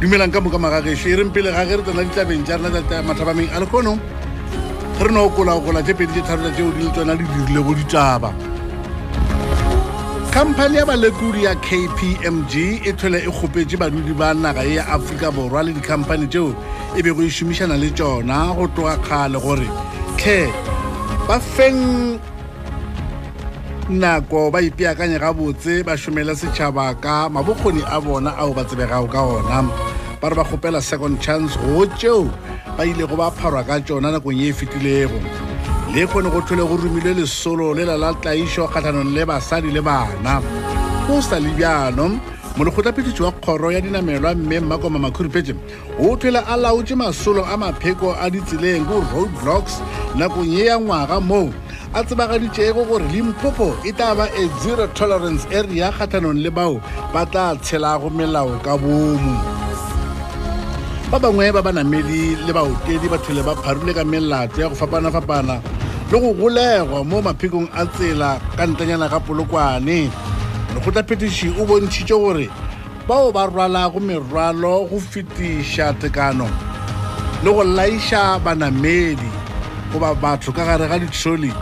dumelang ka moka magagešo e reng pele ga ge re tsena ditlabeng tša rena tsa mathabameng a lekgono re no kolaokola tše pedi tše tharota tšeo di le tsona di dirile go ditaba khamphani ya balekodi ya kpmg e tlhole e kgopetše badudi ba naga ye ya aforika borwa le dikhamphani tšeo e bego e šomišana le tšona go tloga kgale gore tlhe ba feng nako ba ipeakanye gabotse ba šomele setšhaba ka mabokgoni a bona ao ba tsebegago ka ona ba re ba kgopela second chance go tšeo ba ilego ba pharwa ka tšona nakong ye e fetilego le kgone go tlhole go romilwe lesolo le la la tlaišo kgatlhanong le basadi le bana go sa le bjalo molekgotlaphethiši wa kgoro ya dinamelwa mme mmakoma makhurupetse o phela a laotše masolo a mapheko a ditseleng go road blocks nakong ye ya ngwaga moo a tsebagaditšego gore limpopo e tla ba a zero tolerance area kgathanong le bao ba tla tshelago melao ka bomo ba bangwe ba banamedi le baotedi ba thole ba pharule ka melato ya go fapana-fapana le go golegwa mo maphekong a tsela ka ntanyana ga polokwane lekgotlaphetiši o bontšhitše gore bao ba rwalago merwalo go fetiša tekano le go laiša banamedi goba batho ka gare ga ditroli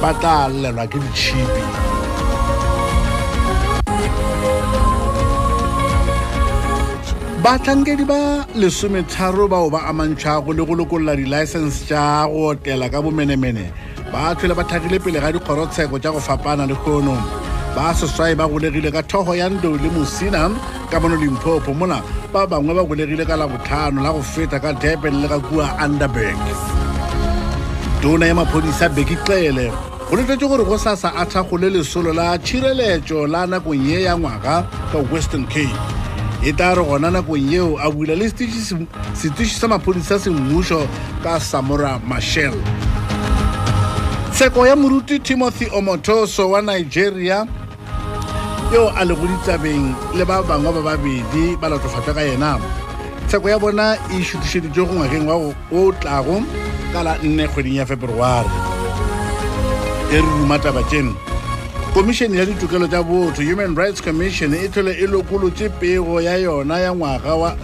ba tla lelwa ke ditšhipi batlhankedi ba lesometharo bao ba amantšhwago le go lokolla dilaesense tša go otela ka bomenemene ba tlhole ba thagile pele ga dikgorotsheko tša go fapana le kono ba seswai ba golegile ka thogo ya ndou le mosina ka mono limpopo mola ba bangwe ba golegile ka labotlhano la go feta ka durban le ka kua underberg tona ya maphodisa beki tlele go letetse gore go sa sa a thakgole lesolo la tšhireletšo la nakong ye ya ngwaga ka western cape e tla re gona nakong yeo a bula le setiši sa maphodisa semmušo ka samora mashel tsheko ya moruti timothy omotoso wa nigeria yo a lego ditabeng le ba bangwe ba babedi ba latofatša ka yena tsheko ya bona e šutišeditšwe go ngwageng wa o tlago ka la nne kgweding ya february e re ruma taba tseno komišene ya ditokelo tša botho human rights commission e tlhole e lokolotše pego ya yona ya ngwaga wa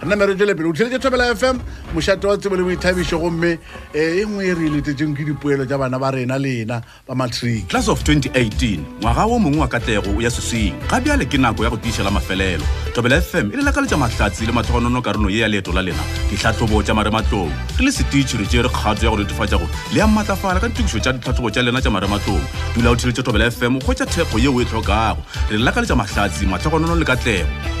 re name re tswelepele o tlheletse thobela fm mošate wa tsebo le boithabišo gomme eh, e nngwe e re letetseng ke dipoelo tša bana ba rena lena ba matric class of 2018 ngwaga wo mongwe wa katlego o ya seswing ga bjale ke nako ya go tiišela mafelelo tobela fm e le lakaletša mahlatsi le matlhogonono karolo ye ya leeto la lena ditlhatlhobo tša marematlong re le setitšhi re tšere kgato ya go netefatša gore le ya mmatlafala ka ditokišo tša ditlhatlhobo tša lena tša marematlong dula o theletse tobela fm go tša thekgo yeo e tlhokago re lakaletša mahlatsi matlhogonono le katlego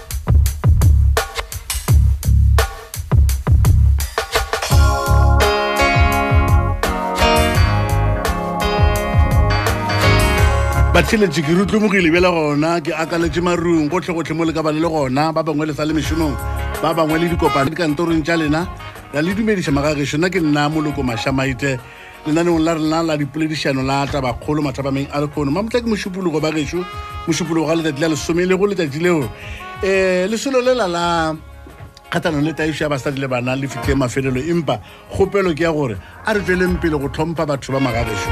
batheletše ke rutlomogile bjela gona ke akaletše marung gotlhegotlhe mo le ka bane le gona ba bangwe le sa le mešomong ba bangwe le dikopano dikantorong tša lena ra le dumediša magagešo nna ke nna moloko mašamaite lenaneong la rena la dipoledišano la tabakgolo mathabameng a lekgono mamotla ke mošupologo ba gešo mošupologo ga letsatsi la lesome le go letsatsi leo um eh, lesolo lela la kgathanong le taišo ya basadi le bana le fitlhe mafelelo empa kgopelo ke ya gore a re tsweleng pele go tlhompha batho ba magabešo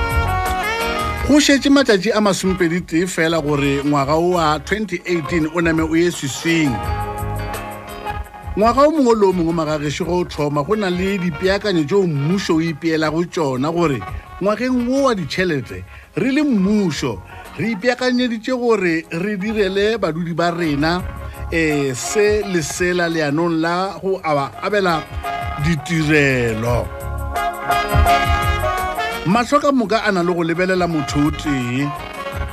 go šetse matšatši a masomepedi tee fela gore ngwaga o wa 2018 o name o ye seswing ngwaga o mongwe le o mongwe magagešo go thoma go na le dipeakanyo tšeo mmušo o ipeela go tšona gore ngwageng wo wa ditšhelete re le mmušo re ipeakanyeditše gore re direle badudi ba rena um se lesela leanong la go aba abela ditirelo mahlo ka moka a na le go lebelela motho o tee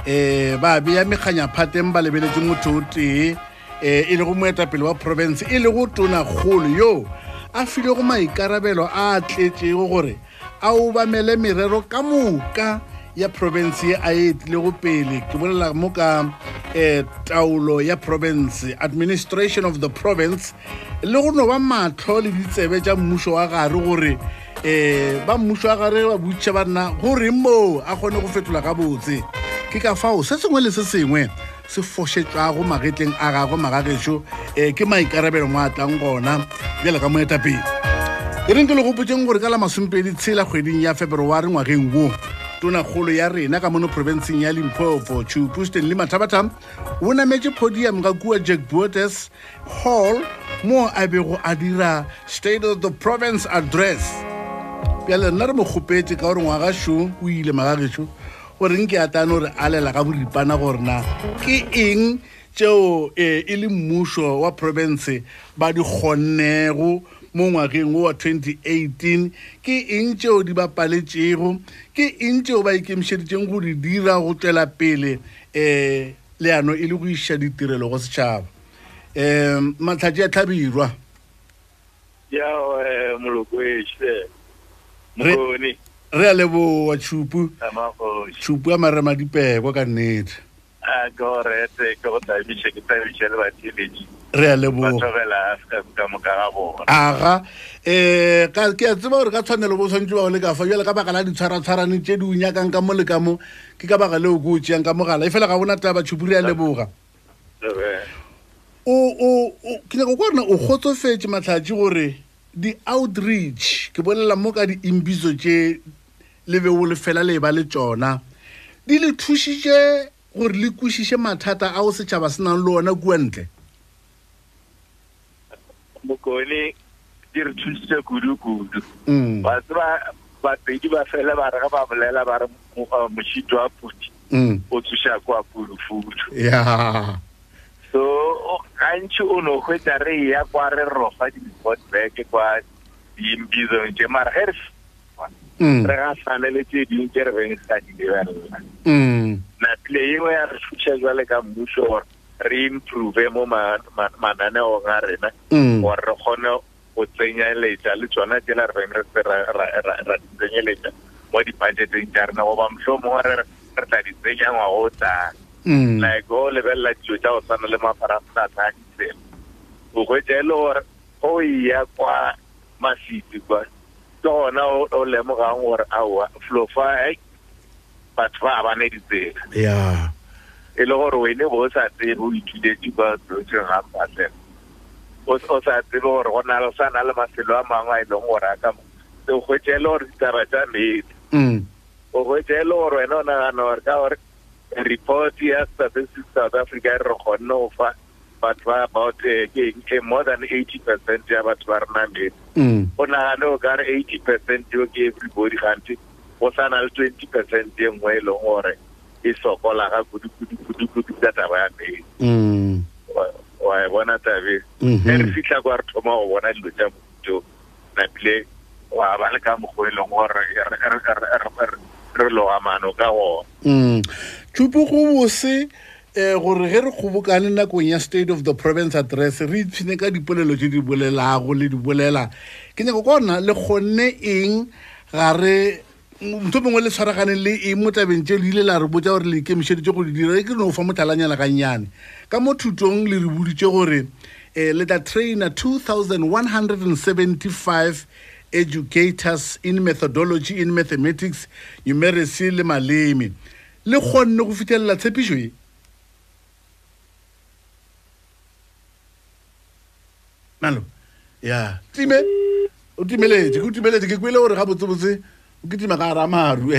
um ba beya mekganyaphateng ba lebeletse motho o tee e e lego moetapele wa profense e lego tonakgolo yoo a filego maikarabelo a a tletšego gore a obamele merero ka moka ya profense ye a e etilego pele ke bolela mo ka um taolo ya profense administration of the province le go no ba matlho le ditsebe tša mmušo wa gare gore um ba mmušo wa gare ba butšha ba nna goreng moo a kgone go fetola gabotse ke ka fao se sengwe le se sengwe se fošetšwago magetleng a gagwe magagešo um eh, ke maikarabelo mo a tlang gona bjale ka moetapele e reng ke le gopotseng gore ka la masompedi tshela kgweding ya february ngwageng wo tonakgolo ya rena ka mono profenseng ya limpopo chupusten le mathabatha o nametse podium ka kua jack borders hall moo a bego a dira state of the province address bjale nna re mo kgopetse ka gore ngwagasho o ile magagešo o reng ke atane gore a lela ga boripana gorena ke eng tšeo e, e le mmušo wa province ba di kgonnego mo ngwageng wa 2018 ke eng tšeo di bapaletšego ke eng tšeo ba ikemišeditseng go di dira go tswela pele um leano e le go iša ditirelo go setšhaba um matlhatši a tlhabirwa ya eh, molokwešle Re- mokone re a leboa tšhupu amagoši tšhupu a maremadipeko ka nnete a ke go rete ke go tabiše ke tabiše le batheletši re a ba leboa thobela afrika ka moka ga bona aga um ka ke a tseba gore ka tshwanelo bo tshwanetse ba go le ka fa jale ka baka la ditshwaratshwarane tše di o nyakang ka mo le ka mo ke ka baka leo ke o tšeang ka mogala e fela ga bona taba tšhupu re a leboga o o o ke nyaka kwa rena o kgotsofetše matlhatši gore di-outreach ke bolela mo ka diimbizo tše le be o lefela le ba le tšona di le thušitše gore le kwešiše mathata ao setšhaba se nang le ona kua ntle mokone di re thusitse kudu-kudu mm. ba tseba bapedi ba fela ba re ga ba bolela ba re uh, mošito wa puti mm. o thuša kwa pulufudu so gantši o no hwetsa re ya kwa re rofa di-sport back kwa dimbizong tše mara ge re mm. re ga sane le tse dingwe tše re beng sa di lebelela napile yengwe ya re thuša jwale ka mmušo gore re improve mo mananeong a rena mm. gore re kgone go tsenyeletša le tsona tsela re beng ra di tsenyeletša mo di-budgeteng tša rena goba motlho mongwe re re tla di tsenyangwa go tlang mm. like o lebelela dilo tša go tshwana le mafaratlhatlha a ditsela o hwetša e le gore go eya kwa masiti kwa ke gona o lemogang gore aowa flofa batho ba ba ne ditsela ya e le gore wene bo sa tsebe o ithutetse kwa Deutsche Rambassen o o sa tsebe gore go na le sa na le mafelo a mangwe a e leng gore a ka mo se o hwetša e le gore ditaba tsa mete mm o hwetša e le gore wena o nagana gore ka gore report ya statistics south africa e re kgonne go fa batho ba about eh, ke eng, eh, more than eighty percent ya batho ba rena mete mm o nagane o ka re eighty percent yo ke everybody gante go sa na le 20 percent e nngwe e leng gore e sokola ga kudu-kudu-kudu-kudu ka taba ya pele mm. wa e bona tabe mm-hmm. e re fitlha kwa re thoma go bona dilo tša mofuto napile wa ba le ka mokgwa e leng gore re loga mano ka gona mm. tšupo go bose e gore ge re kgobokane nakong ya state of the province address re itshine ka dipolelo tse di bolelago le di bolela ke nyako ka ona le kgonne eng ga re ntho mongwe le tshwaraganeng le eng mo tabeng tse le ile la re botsa gore le ikemišeditse go di dira e ke no fa mothalanyana gannyane ka mo thutong le re boditse gore um eh, le tla trainer 2175 educators in methodology in mathematics numeracy le maleme Le kgonne go fithelela tshepišo ye? Nalo? Ya. Time? O timeletše, ke o timeletše, ke kwele gore gabotsebotse o kitima ka gara maru.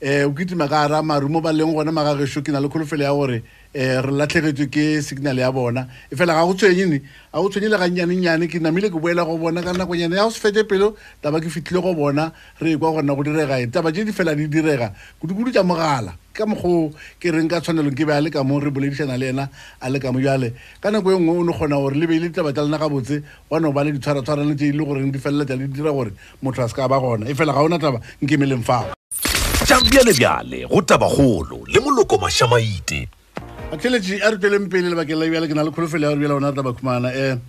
Eh, o kitima ka gara maru mo ba leng gona magagešo ke na le kholofelo ya gore eh, re latlhegetswe ke signal ya bona e fela ga go tshwenye ne ga go tshwenye le gannyanennyane ke namile ke boela go bona ka nakonyana ya go se fete pelo taba ke fitlhile go bona re kwa gona go direga e taba tse di fela di direga kudu-kudu tša mogala ka mokgoo ke reng ka tshwanelong ke be a le ka mo re boledišana le ena a le ka mo jale ka nako e nngwe o ne kgona gore le be le taba tsa lena gabotse wa no ba le ditshwaratshwarane tse e le goreng di felela tsa le dira gore motho a se ka ba gona e fela ga ona taba nkemeleng fao tša bjalebjale go tabakgolo le moloko mašamaite atlheletše a re tsweleng pele lebakeng la bjale ke na le kholofelo ya gore bjale ona re tla bakhumana um um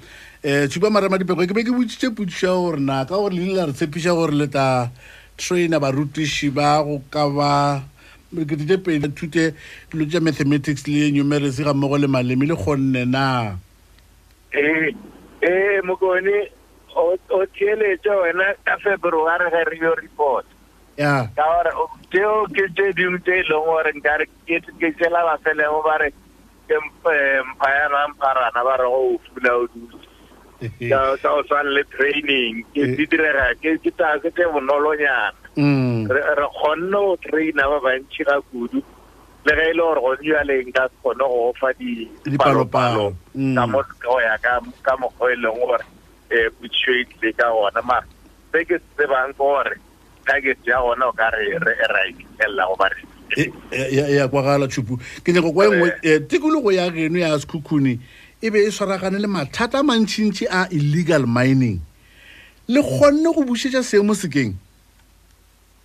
eh, tšhupa marema dipego ke be ke botsitse potsiša gore na ka gore lele la re tshepiša gore le tla traina barutiši ba go ka ba dikete tše pedi thute dilo tša mathematics le numeracy ga mmogo le maleme le kgonne na ee ee mokone o theeletša wena ka february ge re yo report ya ka gore teo ke tse dingwe tse e leng gore nkare ke tsela ba selego ba re ke eh, mpha yana mpharana ba re go o fula o dutse ka o tshwane le training ke eh. di direga ke ke ta ke tse bonolonyana mm. re re khonno o traina ba bantši ga kudu le ge e le gore gone jale nka se kgone go fa dipalopalo mm. ka mo go ya ka mokgwa e leng gore um eh, botšhwetile ka gona mara Se ke tsebang ke gore target ya gona o ka re re e ra ikelela go ba re E- ya- ya ya kwagala tšhupu ke nyako kwa e nngwe eh, tikologo ya geno ya sekhukhune e be e swaragane le mathata a mantšintši a illegal mining le kgonne go bušetša seemo sekeng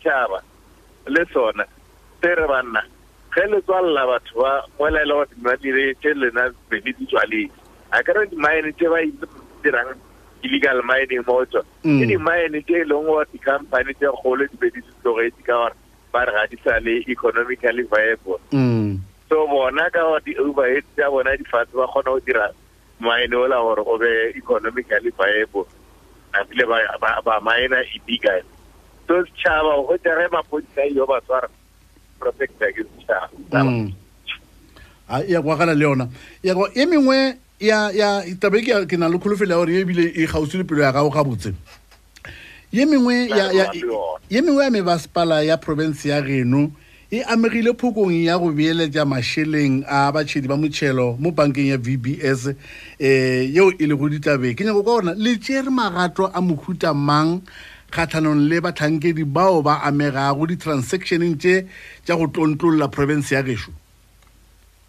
Tšhaba le sona se re, Banna, ge le tswalela batho ba molela gore ba dire tše lena bene di tswaletse, a ke re dimaene tše ba dirang illegal mining mo tsona mm. ke dimaene tše e leng gore di-company tše kgolo di be di se tlogetse ka gore ba re ga di sa le economically viable mm. so bona ka gore di-overhead tša bona difatshe ba kgona go dira Maine ola gore o be economically viable a bile ba maina illegal so setšhaba go tša ge mapodisa yo ba swara protect ke setšhaba mm. a ya kwagala le yona ya go e mengwe ya ya tabe ke ke na le kholofelo ya gore e bile e gausi le pelo ya gago gabotse Ye mengwe ya, ya, ye mengwe ya mebasepala ya province ya geno e amegile phokong ya go beeletša mašeleng a batšhedi ba motšhelo mo bankeng ya vbs um eh, yeo e lego ditabeng ke nyako ka gona le tšere magato a mohuta mang kgatlhanong le batlhankedi bao ba amegago di-transactioneng tše tša go tlontlolla province ya gešo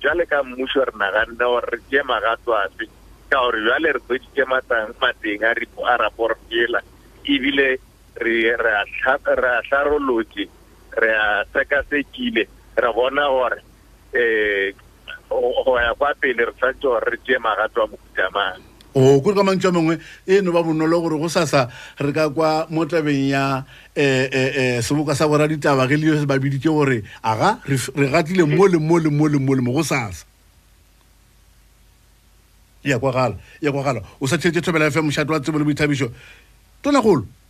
Bjale ka mmušo re naganne gore re tšee magato afe ka gore bjale re hweditše matang mateng a ripo a raportela ebile re re a hla- re a hlarolotše re a sekasekile re bona gore um go ya kwa pele re tshwanetse gore re tšee magato a mohutamang o kore ka mantšu a mangwe e no ba bonolo gore go sasa re ka kwa mo tabeng ya um seboka sa bora ditaba ge le ba biditse gore aga re gatile mo le mo le mo le mo le mo go sasa ya kwagala ya kwagala o sa tšheletse thobela fm mošato wa tsebo le boithabišo tonagolo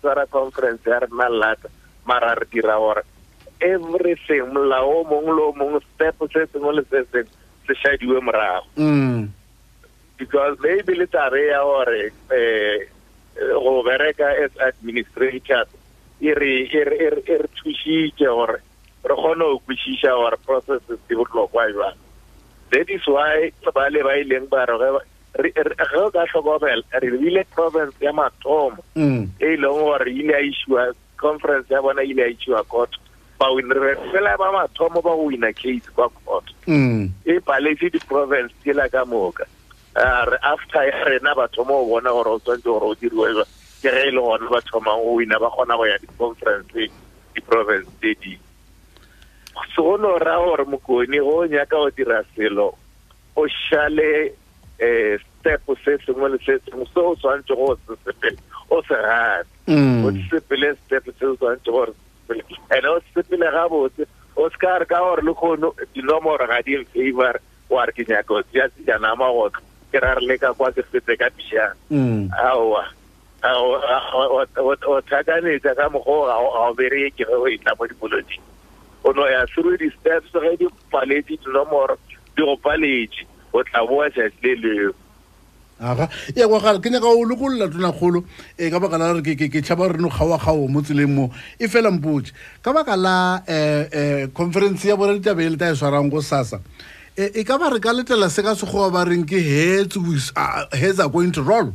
tsara conference ya rena lata mara re dira gore everything molao o mongwe le o mongwe step se sengwe le se sengwe se shadiwe morago mm. because maybe le tabe ya gore um go bereka as administrators e re e e e thusitše gore re kgone go kwešiša gore processes di botlhokwa jwang that is why ba le ba ileng ba re ge o ka tlhokomela re lebile province ya mathomo mm. e e leng gore ile ya isiwa conference ya bona ile ya isiwa court bawinre fela ba mathomo ba go wina case kwa court mm. e paletse di-province tsela ka moka ah, re after ya rena batho mo o bona gore o tshwanetse gore o diriwe jwa ke ge e le gone ba thomang go wina ba kgona go ya di-conference di-province tse dingwe segono ra gore mokone go nyaka go dira selo o šale eh step se sengwe le se sengwe se o swantse go se sepele o se gane mm. o sepele step se o swantse gore sepele ene o sepele ga botse o se ka re ka gore le kgono dinomoro ga di favor wa re ke nyaka o tseya sejanama go ke ra re leka kwa ke fete ka pšhana mm. aowa o thakanetsa ka mokgwa ga o bereke ge o e tla mo dipoloting o no ya through di-steps ge di paletše dinomoro di go paletše o tla boa tšatši le leo aga ya kwa gare ke nyaka o lokolola tonakgolo e ka baka la re ke tšhaba re no kgaoa kgao mo tseleng mo e fela mpotse ka baka la um conference ya bone ditaba e le ta e swarang go sasa e ka ba re ka letlela se ka sekgowa ba reng ke heads with uh, heads are going to roll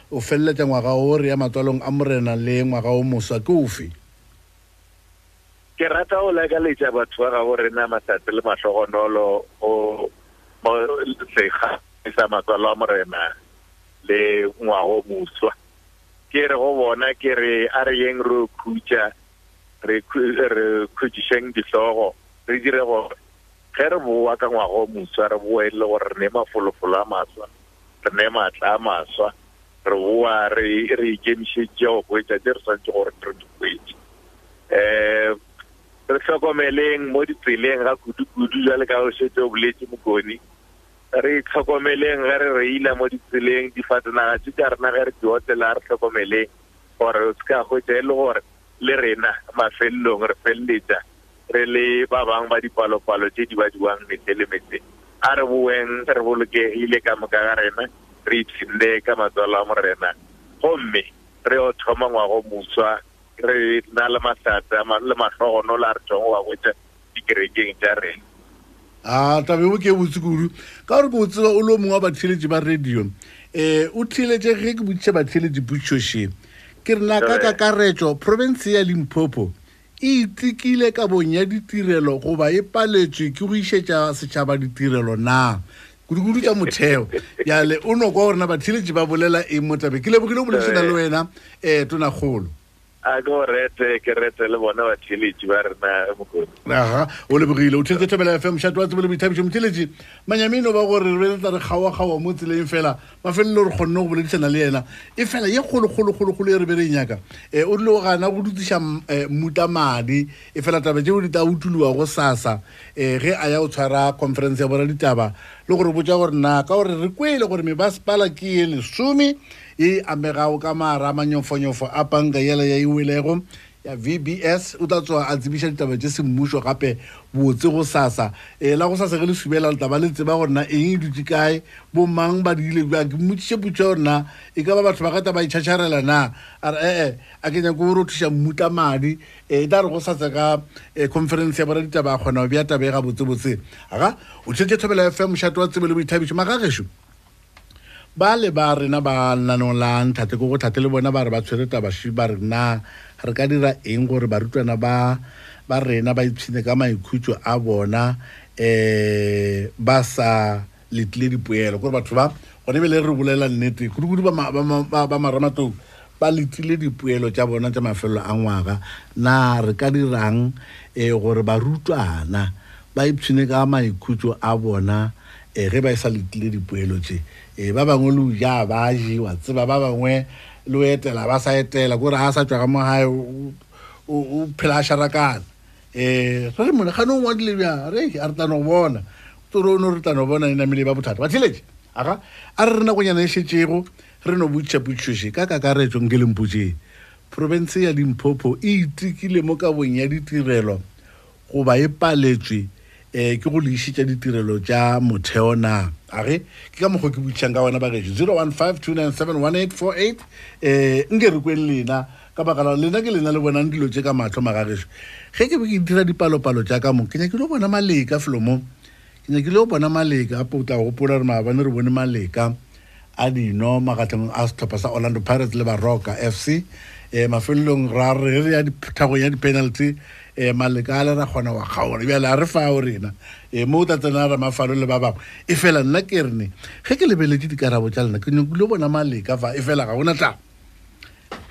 O feleletša ngwaga wo re ya matswalong a Morena le ngwaga wo moswa ke ofe? Ke rata go lakaletša batho ba gabo rena mahlatse le mahlogonolo go mo sekga sa matswalo a Morena le ngwaga wo moswa. Ke re go bona ke re a re yeng re khutša re re khutšišeng dihlogo re dire gore ge re bowa ka ngwaga wo moswa re bowe le gore re ne mafolofolo a maswa. re ne maatla a maswa re boa re re ikemišetše go kwetša tše re swantse gore re di kwetse um re tlhokomeleng mo ditseleng ga kudu-kudu jale ka go šetse o boletse mokoni re tlhokomeleng ge re reila mo ditseleng difatanaga tše tša rena ge re di otlela re tlhokomeleng gore se ka hwetša e le gore le rena mafelelong re feleletša re le ba bang ba dipalopalo tše di badiwang metse le metse a re boeng re bolokegile ka moka ga rena re ipshinde ka matswalo a morena gomme re o thoma ngwago moswa re na le mahlata le mahlogono la re thong wa botsa dikerekeng tša rena a tabe o ke botse kudu ka gore ke o tseba o le o mongwe wa batheletši ba radio um o theletše ge ke botšiše batheletši putšoše ke rena ka kakaretšo province ya limpopo e itlikile ka bong ya ditirelo goba e paletšwe ke go išetša setšhaba ditirelo na kudukudu tša motheo yale o no kwa gore na batheletši ba bolela eng mo tabe ke lebogile o boledišana le wena um eh, tonakgolo a ke o rete ke rete le bona batheletši ba rena mokone aga o lebogile o theletše thobela fm mošate wa tsebole boithabišo motheletši manyamino ba gore re beletla re kgawa-kgawa mo tseleng fela mafelelo re kgonne go boledišana le yena e fela ye kgolokgolokgolokgolo e re be re e nyaka um o rile o gana go dutiša um eh, muta madi e fela taba tšeo di ta utuloa go sasa um eh, ge a ya o tshwara conference ya bona ditaba le gore botsa gore na ka gore re kwele gore mebasepala ke ye lesome e amegago ka maara a manyofonyofo a panka yela ya iwelego ya VBS o tla tsoa a tsebiša ditaba tše semmušo gape botse go sasa e la go sasa ge le subela le taba le tseba gore na eng e dutše kae bo mang ba diile jwa ke mmotšiše putšo gore na e ka ba batho ba ka taba e tšhatšharela na a re ee a ke nyako gore o thuša mmutla madi e, e tla re go sasa ka e, conference ya bona ditaba a kgona go bja tabe ga botsebotse aga o tšhetse thobela fm mošate wa tsebo le boithabišo magagešo Bale ba rena ba lenanong la Ntlhatle ko go Tlhatle le bona ba re ba tshwere tabaši ba re na re ka dira eng gore barutwana ba ba rena ba ipshine ka maikhutšo a bona um ba sa letile dipoelo kore batho ba gone bele re bolela nnete kudu-kudu ba maramatou ba letile dipoelo tša bona tša mafelelo a ngwaga na re ka dirang um gore barutwana Ba ipshine ka maikhutšo a bona e, ge ba e sa letile dipoelo tše e, ba bangwe le o ja ba je, wa tseba, ba bangwe le o etela ba sa etela, kore a sa tšwa ga mogae o phela a šarakana. E, re re mone gane o ngwadile bjang, re a re tla no bona, tsore o no re tla no bona e namile ba bothata ba theletše. Aga, a re re nakonyana e šetšego re no botšiša potšišoše ka kakaretšo nke le mpotšeng. Profense ya Limpopo e itekile mo kabong ya ditirelo, Goba e paletšwe um ke go leišetša ditirelo tša motheo na? a re ke ka mokgwa ke botšišang ka wena bagešo 0152971848 eh nke re kweng lena ka baka la lena ke lena le bonang dilo tše ka mahlo magagešo ge ke be ke dira dipalopalo tša ka mo ke nyakile go bona maleka felo mo Ke nyakile go bona Maleka gape o tla gopola gore maabane re bone Maleka a dino magatleng a setlhopha sa Orlando Pirates le Baroka FC eh mafelelong ra re re ya dithagong ya di-penalty eh maleka a le ra kgona wa kgaola bjale a re fa o rena eh mo o tla tsena ra mafalo le ba bangwe e fela nna ke re ne ge ke lebeletse dikarabo tša lena ke nyokile bona maleka fa e fela ga gona tla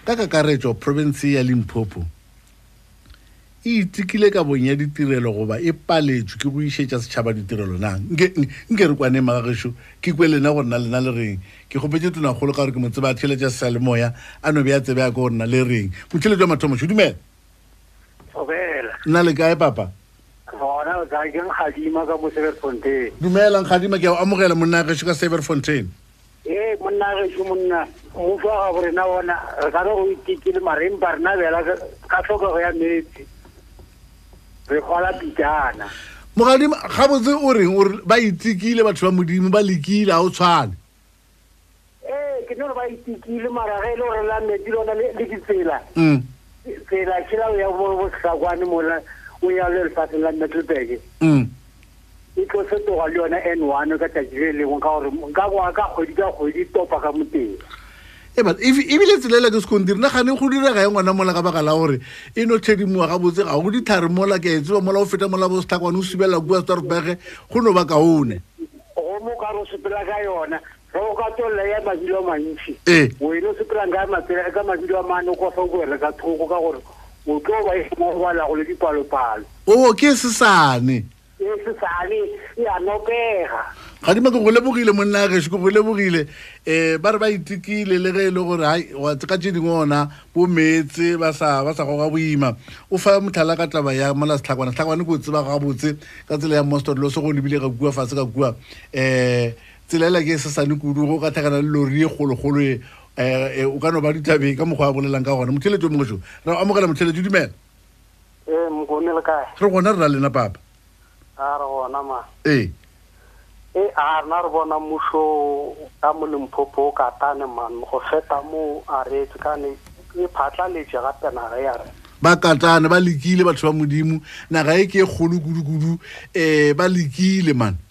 ka kakaretšo province ya limpopo e itsekile ka bong ya ditirelo goba e paletšwe ke go išetša setšhaba ditirelo na nke, nke re kwane magagešo ke kwe lena gore na lena le reng ke kgopetše tonakgolo ka gore ke motseba a theletša sesalemoya a no be a tsebe a ke gore na le reng motheletši wa mathomošo dumela nna le kae papa dumela nkgadima ke a o amogela monna gešo ka severfontain ee monna geso monna mmuso wa gago rena ona re ka be go itekele mara empa rena bela ka tlhokego ya metsi re kgola pitana mogadimo gabotse o reng ore ba itekile batho ba modimo ba lekile ga o tshwane ee ke ne gore ba itekile mara ge e le gore la metsi lona le ditsela mm. tsela tshela o ya botlhakwane mona o ya le lefatsheng la metlebeke mm. e tlo fetoga le yona n one ka tšatši le lengwe ka gore nka boa ka kgwedi ka kgwedi e topa ka moteng ebile e tselela ke sekontiri na gane go direga e ngwana mola ka baka la gore e no tlhedimoa gabotse ga go dithare mola ke a e tseba mola o feta mola bo setlhakwane o sibelela kua startbege go no ba kaone gomo ka re o sepela ka yona Ge o ka tšwelela ya mabilo a mantši, Ee. o eno sepela nka ya matsela ka mabilo a mane o ka fa boela ka thoko ka gore o tlo ba e mo go balago le dipalopalo. oo ke sesane E se sane e a nopega. gadima ke go lebogile monna ya gešo ke go lebogile um ba re ba itekile le ge e le gore hai wa tseka tše dingwe ona bo meetse ba sa ba sa goga boima o fa motlhala ka taba ya mola setlhakwana setlhakwane ke o tseba gabotse ka tsela ya mostodlo se go lebile ka kua fase ka kua um tselela ke sesane kudu go ka thagana le lori e kgolokgolo e eh, eh, o ka no ba ditabe ka mokgwa a bolelang ka gona motheletso o mongweso ra amogela motheletso dumela ee eh, mokone le kae re gona re na lena papa a re gona ma ee e a rena re bona muso ka molemphopho o katane man go feta moo a reetse kane e phatlaletse gape naga ya re ba katane ba lekile batho ba modimo naga e ke e kgolo kudu-kudu um ba lekile man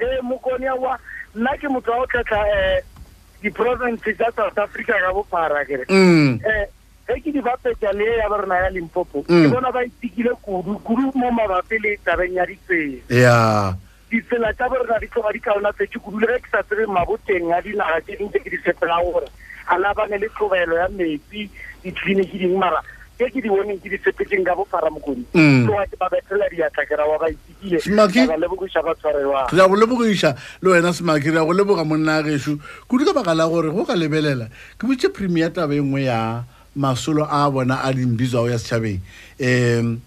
Ee, Mokone, aowa, nna ke motho wa go tlhatlha um di-province tsa south africa ka bophara kere um ge ke di bapetsa le ya ba rona ya limpopo ke bona ba itikile kudu kudu mo mabapi le tabeng ya ditsela ya ditsela tsa bo rona di tloga di kaonafetse kudu le ge ke sa tsebe maboteng a dinaga tse dingwe tse ke di sepela gore a na ba ne le tlogelo ya metsi ditleliniki dingwe mara tse ke di boneng ke di sepetseng ka bophara mokone tloga ke ba betlela diatla ke ra wa ba Smaki. Ba lebogiša ba tshwarelwa. Re a go lebogiša le wena Smaki, re a go leboga monna a gešo. Kudu ka baka la gore go ka lebelela ke botše premier taba e nngwe ya masolo a bona a dimbizwago ya setšhabeng. Um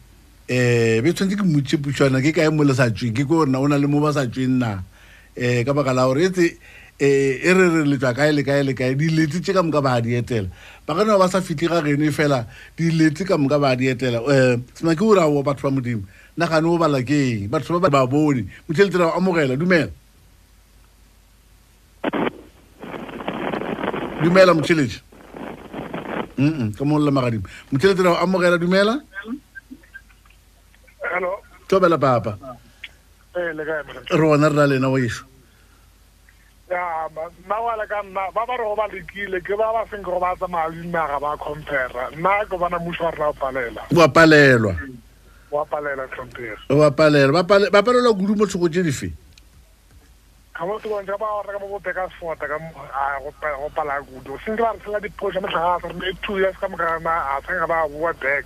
eh be tshwanetse ke mmotše pušwana ke kae mo le sa tšweng ke ko gore na o na le mo ba sa tšweng na um ka baka la gore etse eh, e re re letswa kae le kae le kae dilete tše ka moka ba di etela ba ka no ba sa fihle ga geno e fela dilete ka moka ba di etela um sena ke o ra o batho ba modimo Nagane o bala keng? Batho ba ba bone. Motheletera, amogela. Dumela. Dumela, motheletša. Mm-mm, ka molla magadimo. Motheletera, amogela. Dumela. Hello. Tobela, papa. Eh, le kae mara? Rona re na lena, o ešo. ya nna wa le ka nna ba ba rego ba lekile ke ba ba seng go ba tsamaya dinaga ba compera nna ke bona mmuso wa rena o palela wa palelwa wa palela compera wa palelwa ba palelwa kudu mo tlhoko tse dife ka mo tlhokong tsa ba gore ka mo bope ka sefota ka go pala kudu seng ke ba re tshela diphoso motlhaga a sa rena e two years ka mokarana a tshanga ba boa back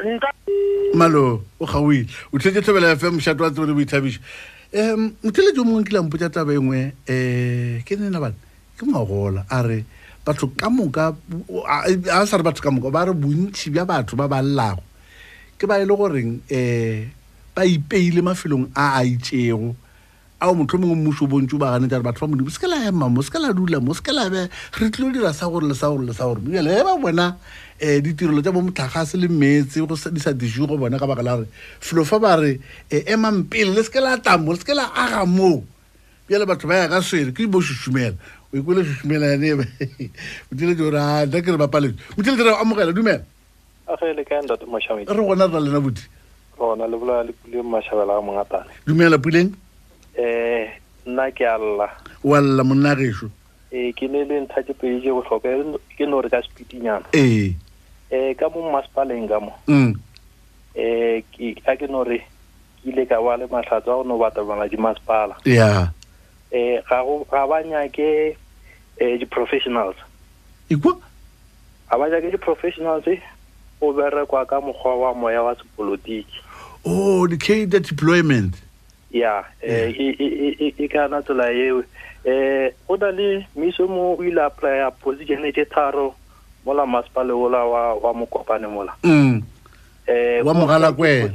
nka malo o gaoile o tlhetse tlhobela fm mošato wa tsebo le boithabišo um motheletso o mongwe nkile mpotsa taba e nngwe um ke nena bane ke magola a re batho ka moka a sa re batho ka moka ba re bontšhi bja batho ba ba llago ke ba e le goreng um ba ipeile mafelong a a itšego ao motlho mongwe mmušo o bontse o ba ganetša gore batho ba modimo se ke la ema mo se ke la dula mo se ke la be re tlilo dira sa gore le sa gore le sa gore bjale ge ba bona um ditirelo tša bomotlhagase le meetse go di sa diše go bona ka baka la gore felo fa ba re e, emang pele le se ke la tamo le se ke la aga moo bjale batho ba ya ka swere ke bo šušumela o ikwele šušumela yane moteledi gore a nna ke re bapaletse moteledi re amogela dumela a ge le kae ntate mošabedi re gona ra lena bodi gona le bolela le puleng mašabela ga mongatane dumela puleng um nna ke a lla o a lla monna gešo ee ke ne le ntha tše pedi tše bohlokwa e ke no re ka sepitinyana ee um ka mo mmasepaleng ka mo um a ke no re ke ile ka ba le mahlatso a go no batamala dimasepala ya um ga ba nyake um di-professionals Ekwa? Ga ba nyake di-professional tse go berekwa ka mokgwa wa moya wa sepolotiki. Oh, di-cater deployment. Ya, eh, e, e, e, e, e ka na tsela eo. Eh, go na le miso mo o ile apply-a position e ke tharo mola masepale ola wa, wa mokopane mola. Mm. Eh, wa mogalakwena.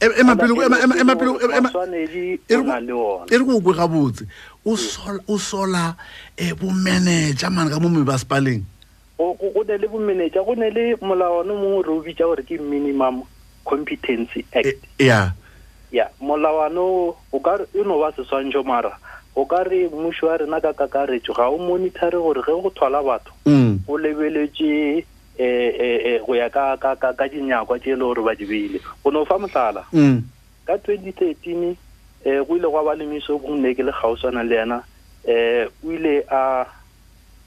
e, e, ema pele ema ema ema pele ema e, e re go kwe gabotse o sola o sola e bo manager man ka mo me ba spaleng go go ne le bo manager go ne le molawana mongwe re o bitsa gore ke minimum competency act ya ya molawana o ka re e no ba seswantšho mara o ka re mmušo wa rena ka kakaretso ga o monitore gore ge go thwala batho mm. o lebeletše e, e, e, go ya ka ka ka ka dinyakwa tše e le gore ba di beile go no fa mohlala mm. ka 2013 eh go ile gwa ba le miso go nne ke le gausana le yena eh o ile a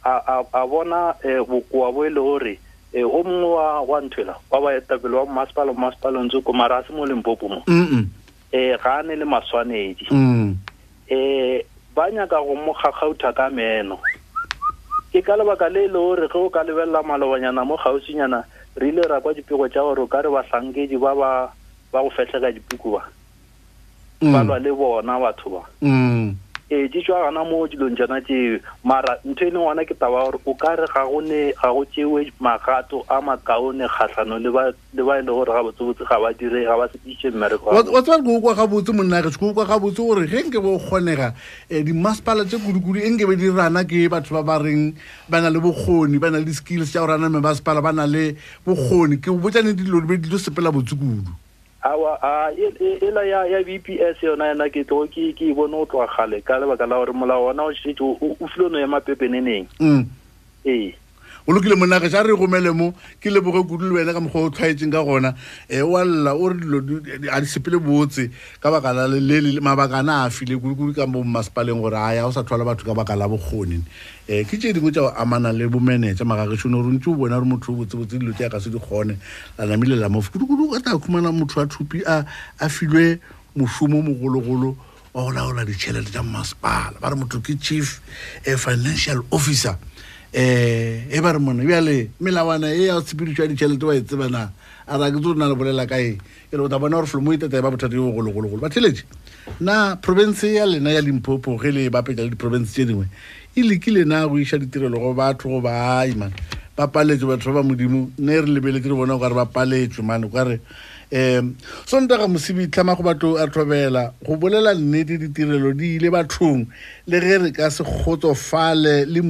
a a bona eh, bokoa bo ile e gore eh o mongwe wa wa ntwela wa ba etapelo wa masipala masipala ntse ko mara se mo limpopo mo mm eh ga ne le maswanedi mm. eh ba nyaka go mo kgakgautha ka meno ke ka lebaka le e le gore ge o ka lebelela malobanyana mo kgauswinyana re ile ra kwa dipego tša gore o ka re bahlankedi ba ba ba go fetlheka dipuku ba mm. ba lwa le bona batho ba mm. ee di tswa gana mo dilong tsona tse mara ntho e leng gona ke taba gore o ka re ga go ne ga go tsewe magato a makaone kgatlhano le ba le ba e le gore gabotsebotse ga ba dire ga ba sepitše mmereko wa tsebale ko kwa gabotse monna ge ko kwa gabotse gore ge nke bo kgonega um dimasepala tse kudu-kudu e nkebe di rana ke batho ba ba reng ba na le bokgoni ba na le di-skills tša go rana me masepala ba na le bokgoni ke botsane dilo di be di tlo sepela botse kudu awa a e, e, e la ya ya BPS yona yona ke tlo ke ke bone o tloga gale ka lebaka la gore molao ona o shetse o filo no ya mapepeneneng mm. ee o lokile monna ga ja re gomele mo ke leboge kudu le wena ka mokgwa o tlhwaetseng ka gona e eh, wa lla o re dilo a di sepele botse ka baka la lele mabaka a na a file kudu ka mo mmasepaleng gore a ya o sa tlhola batho ka baka la bokgoni um eh, ke tse dingwe tsa go amana le bomenetsa magagešone gore ntse o bona gore motho o botsebotse dilo tse ya ka se di kgone la namile la mofo kudu kudu ka tla khumana motho wa thupi a filwe mošomo mogologolo wa go laola ditšhelete tša mmasepala ba re motho ke chief eh, financial officer um e ba re mone bjale melawana e ya tshepedišo ya ditšhelete wa e tsebana a ra ke tse o na le bolela ka e ke le o ta bona gore flomo itata e ba bothata yo bogologologolo ba theletše na province ya lena ya limpopo ge le e bapetša le di-province tše dingwe e lekile na go iša ditirelo go batho go baai mane ba paletswe batho ba ba modimo ne re lebeletse re bona o ka re ba paletswe mane o ka re um sontaga mosibi tlhamago batlo a thobela go bolela nnete ditirelo di ile bathong le ge re ka se kgotsofale le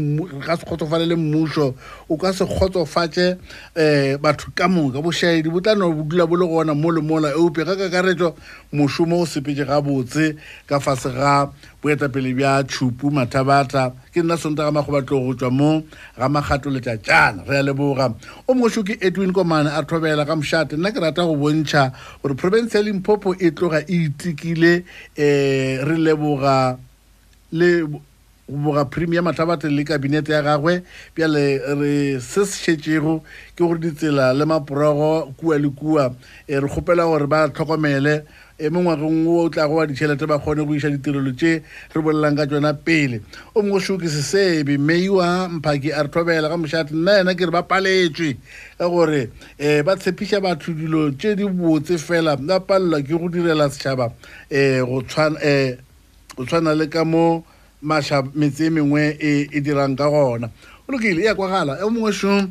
ka se kgotsofale le mmušo o ka se kgotsofatše um batho ka moka bošaedi bo tla no bo dula bo le gona mo le mola eupša ka kakaretšo mošomo o sepetše gabotse ka fase ga Boetapele bja Tšhupu Mathabatla ke nna Sontaga Makgobatlo go tšwa mo ga Makgato Letšatšana. Re a leboga. O mongwešu ke Edwin Komane a thobela ka mošate. Nna ke rata go bontšha gore profense ya Limpopo e tloga e itikile um re leboga le go boga premier mathabatle le kabinete ya gagwe bjale re se se šetšego ke gore ditsela le maporogo kua le kua e re kgopela gore ba tlhokomele e mo ngwageng wo o tlago wa ditšhelete ba kgone go iša ditirelo tše re bolelang ka tšona pele o mongwe šoo ke sesebi meiwa mphaki a re thobela ka mošate nna yena ke re ba paletšwe ka gore um ba tshepiša batho dilo tše di botse fela ba palelwa ke go direla setšhaba um go tshwana le ka mo metse e mengwe e, e dirang ka gona o lokile e ya kwagala e mongwe šoo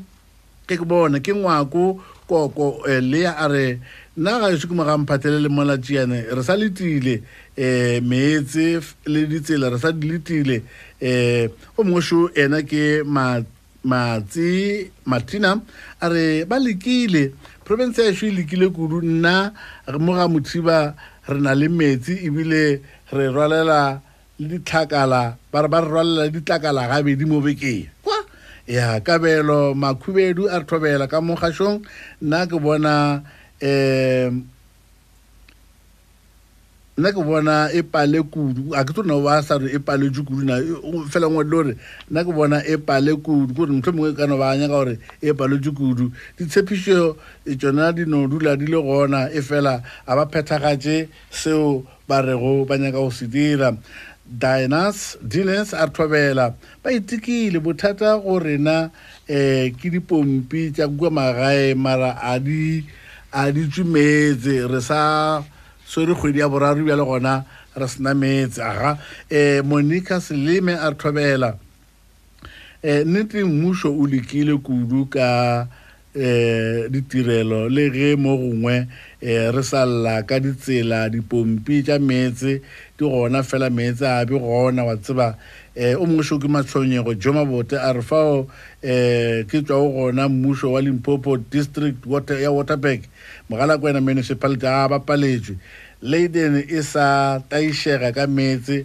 Ke ke bone, ke ngwako, koko, eh, Lea a re, Na ga ešo ke mogamphatlele le mola tšeane, re sa letile, eh, meetse le ditsela re sa di letile, eh, go mongwe šo ena ke ma, matsi, Martina a re, ba lekile, province ya ešo e lekile kudu, nna mo ga Mothiba re na le meetse ebile re rwalela le ditlhakala, ba re ba re rwalela le ditlakala gabedi mo bekeng. Kwa ya kabelo makhubedu a re thobela ka mo gašong, nna ke bona um nna ke bona e pale kudu a ke tse no ba sa re e paletše kudu na fela ngwe dilo re nna ke bona e pale kudu gore motlho mongwe ka no ba nyaka gore e paletše kudu ditshepišo e tsona di no dula di le gona e fela a ba phethagatše seo ba rego ba nyaka go se dira. Dinas, Dines a thobela ba itikile bothata go rena eh ke dipompi tša kua magae mara a di a di tsumetse re sa swere kgwedi ya boraro bjale gona re sena metse aga eh Monica Seleme a thobela E, nneteng mmušo o lekile kudu ka e, ditirelo le ge mo gongwe e, re sa lla ka ditsela dipompi tša meetse di gona fela meetse a be gona wa tseba e, o mongwe ke matshwenyego jo mabote a re fao e, ke tšwago gona mmušo wa limpopo district water, ya waterberg mogala kwena municipality a ba paletšwe leiden e sa taišega ka meetse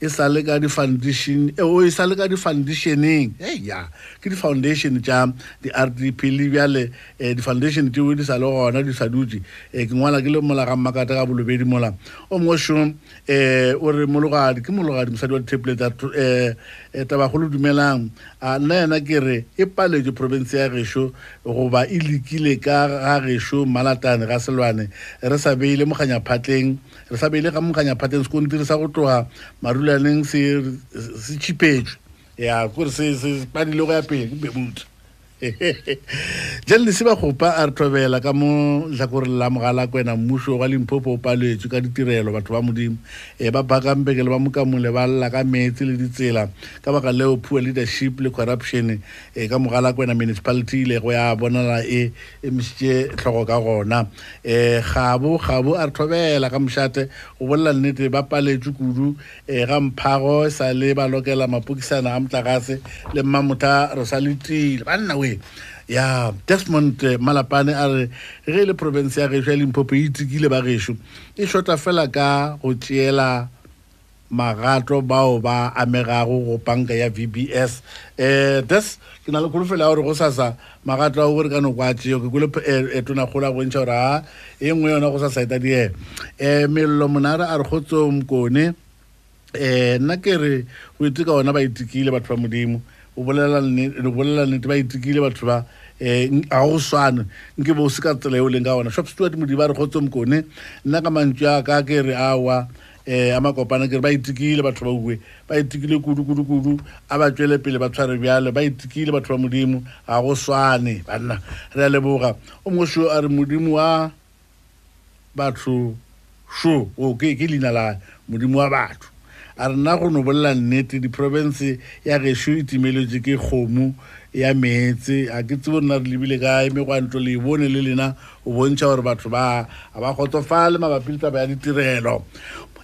e sa le ka di-foundation e, o e sa le ka di-foundationeng e ya ke di-foundation tša di-rdp le bjale um di-foundation teo di sa le gona di sa dutse um ke ngwala ke le molaga mmakata ka bolobedi mola o mongwe šong um o re mologadi ke mologadi mosadi wa di-tableta um tabagolo dumelang a nna yena ke re e paletswe province ya gešo goba e lekile ka ga gešo mmalatane ga selwane re sa beile mokganyaphatleng re sa beile ka mokanya pateng sekontiri sa go tloga marulaneng se se tšhipetšwe ya kore se se padile go ya pele ke bemuta jale se ba gopa a re thobela ka mo letlhakoreng la mogala kwena mmušo wa limphopo o paletswe ka ditirelo batho ba modimo e ba bakampeke le ba mokamole ba lla ka meetse le ditsela ka baka leo poor leadership le corruption e ka mogala kwena municipality e ilego ya bonala e emišitše tlhogo ka gona um eh, gabo gabo a re thobela ka mošate go bolela nnete ba paletšwe kudu um eh, ga mphago e sa le ba lokela mapokisana a motlagase le mmamotla re sa letile banna we ya desmond eh, malapane a re ge e le province ya gešo ya limpopo e itikile ba gešo e shota fela ka go tšeela magato bao ba amegago go panka ya vbs um des ke na le kholofelo ya gore go sasa magato a gore ka noko a tseo ke kole etonakgolo eh, eh, a bontšha gore a e nngwe yona go sasa eta die um melelo monare a re kgotsong kone um nna ke re go iteka ona ba itekile batho ba modimo o bolela nnete ba itekile batho ba um ga go swane nke bo se ka tsela e o leng ka ona shop stewart modiba re kgotsong kone nna ka mantšu a ka ke re awa ee a makopana kere ba itikile batho ba uwe ba itikile kudu kudu kudu a ba tšwele pele ba tshware bjalo ba itikile batho ba modimo ga go swane banna re a leboga o mongwe seo a re modimo wa batho sho o ke ke leina la modimo wa batho a re nna go no bolela nnete diprovince ya gešo e timeletše ke kgomo ya meetse a ke tsebo nna re lebile kae me go a ntlo le e bone le lena o bontšha gore batho ba a ba kgotsofale mabapi le taba ya ditirelo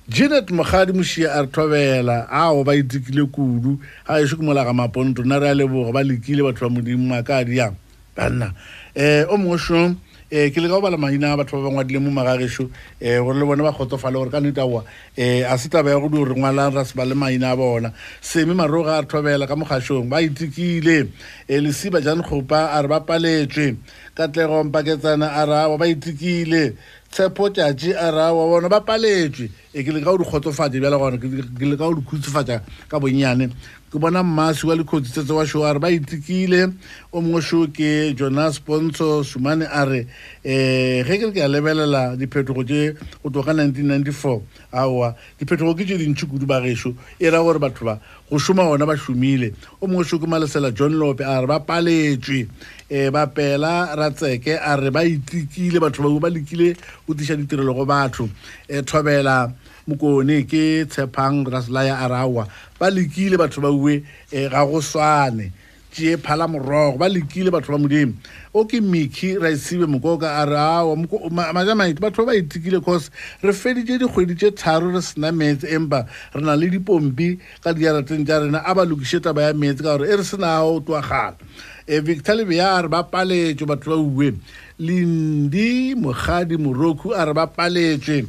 janet mogadi mošie a re thobela ao ba itikile kudu a ešo ke molaga maponto nna re a leboga ba lekile batho ba modimo a ka di yang banna um o mongwe šo um eh, ke le ka go bala maina a batho ba ba ngwadileng mo magagešo um eh, gore le bone ba kgotsofale gore ka nnete aowa um a se taba ya go di gore ngwalang ra se ba le maina a bona seme maroga a re thobela ka mogašong ba itikile um lesiba jan kgopa a re ba paletswe Katlego Mpaketsana a ra wa ba itikile. Tshepo Tšatši a ra wa bona ba paletšwe. E ke leka go di kgotsofatša bjale gona ke leka go di khutsofatša ka bonnyane. Ke bona mmasi wa likhotsi tsetse wa show a re ba itikile. O mongwe show ke Jonas Pontsho Sumane a re eh ge ke re ke a lebelela diphetogo tše go tloga ka 1994 aowa diphetogo ke tše dintši kudu ba gešo e ra gore batho ba go šoma gona ba šomile o mongwe šokomalesela john lope a re ba paletšwe um ba pela ratseke a re ba itlikile batho bao ba lekile go tiša ditirelo go batho um thobela mokone ke tshepang raslaya arawa ba lekile batho baue um ga go swane tšee phala morogo ba lekile batho ba modimo o ke micky raisibe mokoka a re ao majamaite batho ba ba itikile cause re feditše dikgwedi tše tharo re sena meetse empa re na le dipompi ka diarateng tša rena a ba lokiše taba ya meetse ka gore e re senao twagala e victor lebea a re ba paletšwe batho ba uwe lendi mogadi moroku a re ba paletšwe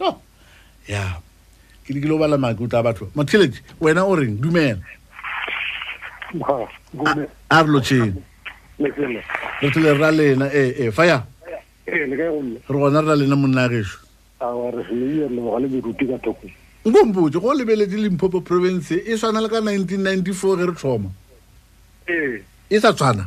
oh. ya ke di ke lo bala maki o tla batho motheletše wena o reng dumela a re lotšheng re thole ra lena ee ee fa ya re gona re ra lena monna gešo nkompotse go lebeletse limpopo province e swana le ka 1994 ge re thoma e sa tshwana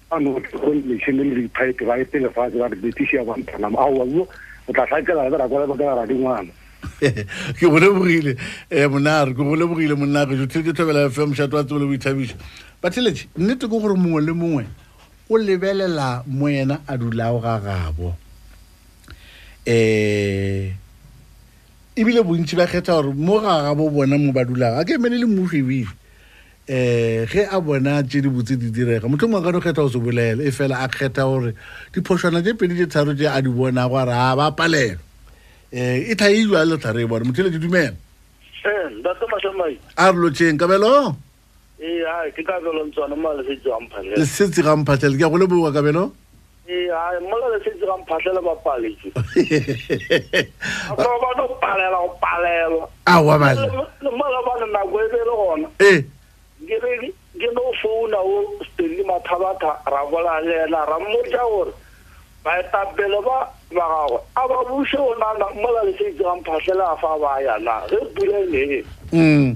a no ke go le shele le diphaete ba ete lefatshe ba re british ya banthanamo a wa o tla sakela le ra kwa ba ka ra dingwana ke go lebogile eh monare ke go lebogile monare jo tshetse thobela fa moshato wa tsebole boithabiša batheletše nnete ke gore mongwe le mongwe o lebelela mo yena a dulago ga gabo eh ebile bontši ba kgetha gore mo ga gabo bona mo ba dulago a ke emele le mmušo ebile um ge a bona tše dibotse di direga motlho mongwe ka no kgetha go se bolele e fela a kgetha gore diphošwana tše pedi tše tharo tše a di bonago a re a ba palelo um e thailwe a lethare e bone motho ele di dumela a re lotšheng kabelo ee, lesetsi ga mphatlhele ke ya go leboa kabelo Ee, mola le setse ga mphatlhela bapale tse. Ba ba no palela go palelwa. A wa ba. Le mola ba nna go e be le gona. Eh. Ke re ke no founa o Stanley Mathabatha ra bola le ena ra mmotsa gore ba etapele ba ba gagwe a ba buse o nana mola le setse ga mphatlhela fa ba ya na. Re pula ne. Mm.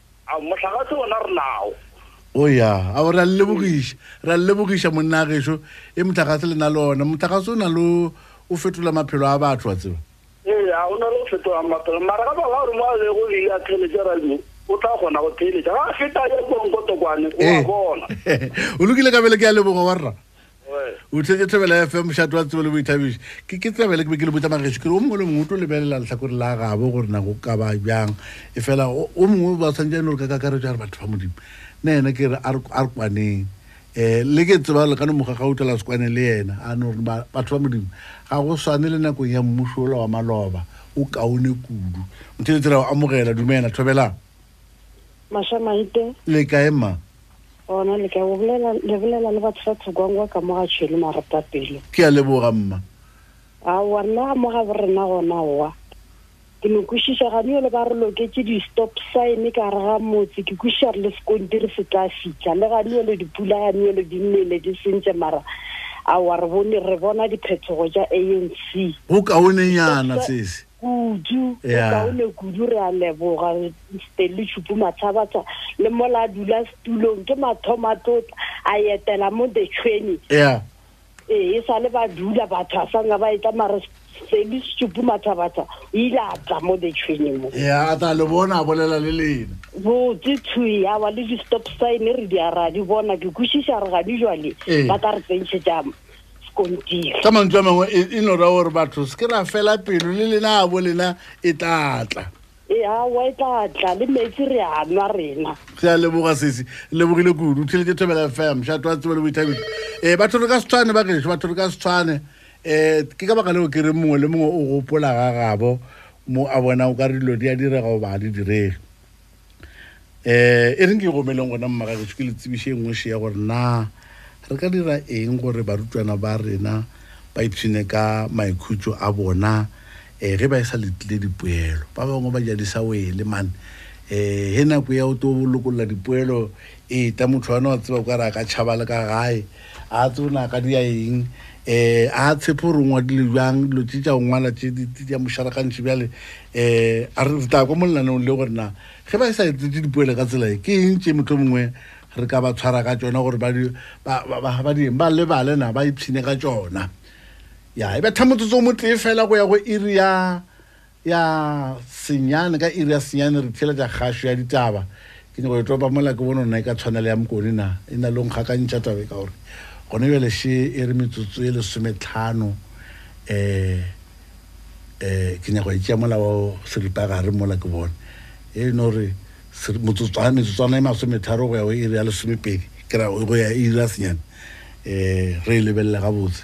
A mohlagase wona re nawo. O ya, a o re a le lebogiša, re a le lebogiša monna a gešo, e mohlagase le na le ona, mohlagase o na le o fetola maphelo a batho wa tseba. Eya, o na le o fetolang maphelo, mara ka baka gore mo a lego o ile a theletša radio, o tla kgona go theletša, ga a feta ya kwa Nkoto kwane, o a bona. O lokile ka bele, ke a leboga warra. o tlhetse tlhabela ya fe mošato wa tsebo le boithabiši ke ke tsabele ke be ke le botsa mageso kere o mongwe le mongwe o tlo lebelela letlhakore la gabo gore na go ka ba bjang e fela o mongwe ba tshwanetse no re ka kakaretso ya re batho ba modimo nna ena ke re a re kwaneng um le ke tseba le ka no moga ga utlwela sekwane le ena a no gore batho ba modimo ga go swane le nakong ya mmuso ola wa maloba o kaone kudu motho e tsela o amogela dumela thobelang Masha Maite. Le kae ma? Ona le kae o bolela le bolela le batho ba Tshikwangwa ka mo ga Tshwele Maratapelo. Ke a leboga mma. A wa nna mo ga borena gona wa. Ke no kwishisha ga ne le ba re loketse di stop sign ka re ga motse ke kwisha re le sekonti re se tla fitla le ga ne le dipula ga ne le dinnele di sentse mara a wa re bone re bona diphetogo ja ANC. Go kaone nyana sese. kudu yeah. kaone kudu re a leboga stanley tšhupu matshabatsa le mola a dula setulong ke mathomo a tlotla a etela mo the tshweni yeah. ee e sa le ba dula batho a sanga ba eta mare stanley tšhupu matshabatsa o ile a tla mo the tshweni mo ya a tla le bona a bolela le lena botse tshwi awa le di-stop sign re di a ra di bona ke kwešiša re ga di jwale ba ka re tsentšhetšama ka mantswe a mangwe e, e no ra gore batho se ke ra fela pelo le lena a bo lena e tlatla eawa e tlatla le metsi re a nwa rena se a leboga sese lebogile kudu o theletse thobela fm shato a tsebo le boithabelo um eh, batho re ka se tshwane ba gešo batho re ka se tshwane um ke ka baka leo ke re mongwe le mongwe o gopola ga gabo mo a bona o ka re dilo di a direga goba ga di direge e reng ke e gomeleng gona mmagagetso ke le tsebiše e nngwešo ya gore na re ka dira eng gore barutwana ba rena ba ipshine ka maikhutšo a bona um ge ba e sa letile dipoelo ba bangwe ba ja disawele mane um he nako ya o to lokolola dipoelo Eta motho wane wa tseba kare a ka tšhaba le ka gae a tse o ne a ka dia eng um a tshepe gore o ngwadile jang dilo tse tša go ngwala tše tša mošaragantšhi bjale um a re tla kwa molenaneong le gore na ge ba e sa etsetse dipoele ka tsela e ke eng tše motlho mongwe re ka ba tshwara ka tsona gore ba dieng ba lebale na ba ipshine ka tsona ya e betha motsotso o motee fela go ya go iri ya Ya senyane, ka iri ya senyane re theeletša kgašo ya ditaba. Ke nyako e topa mola ke bonona e ka tshwana le ya Mkoni na. E na le nkgakantšha taba e ka gore gone bjale še e re metsotso e lesometlhano. Eh, eh, ke nyako e tšea mola wa seripa gare mola ke bone e no re metsotswana e masometharo go ya go iri ya lesomepedi ke ra go ya iri ya senyane um re e lebelele gabotse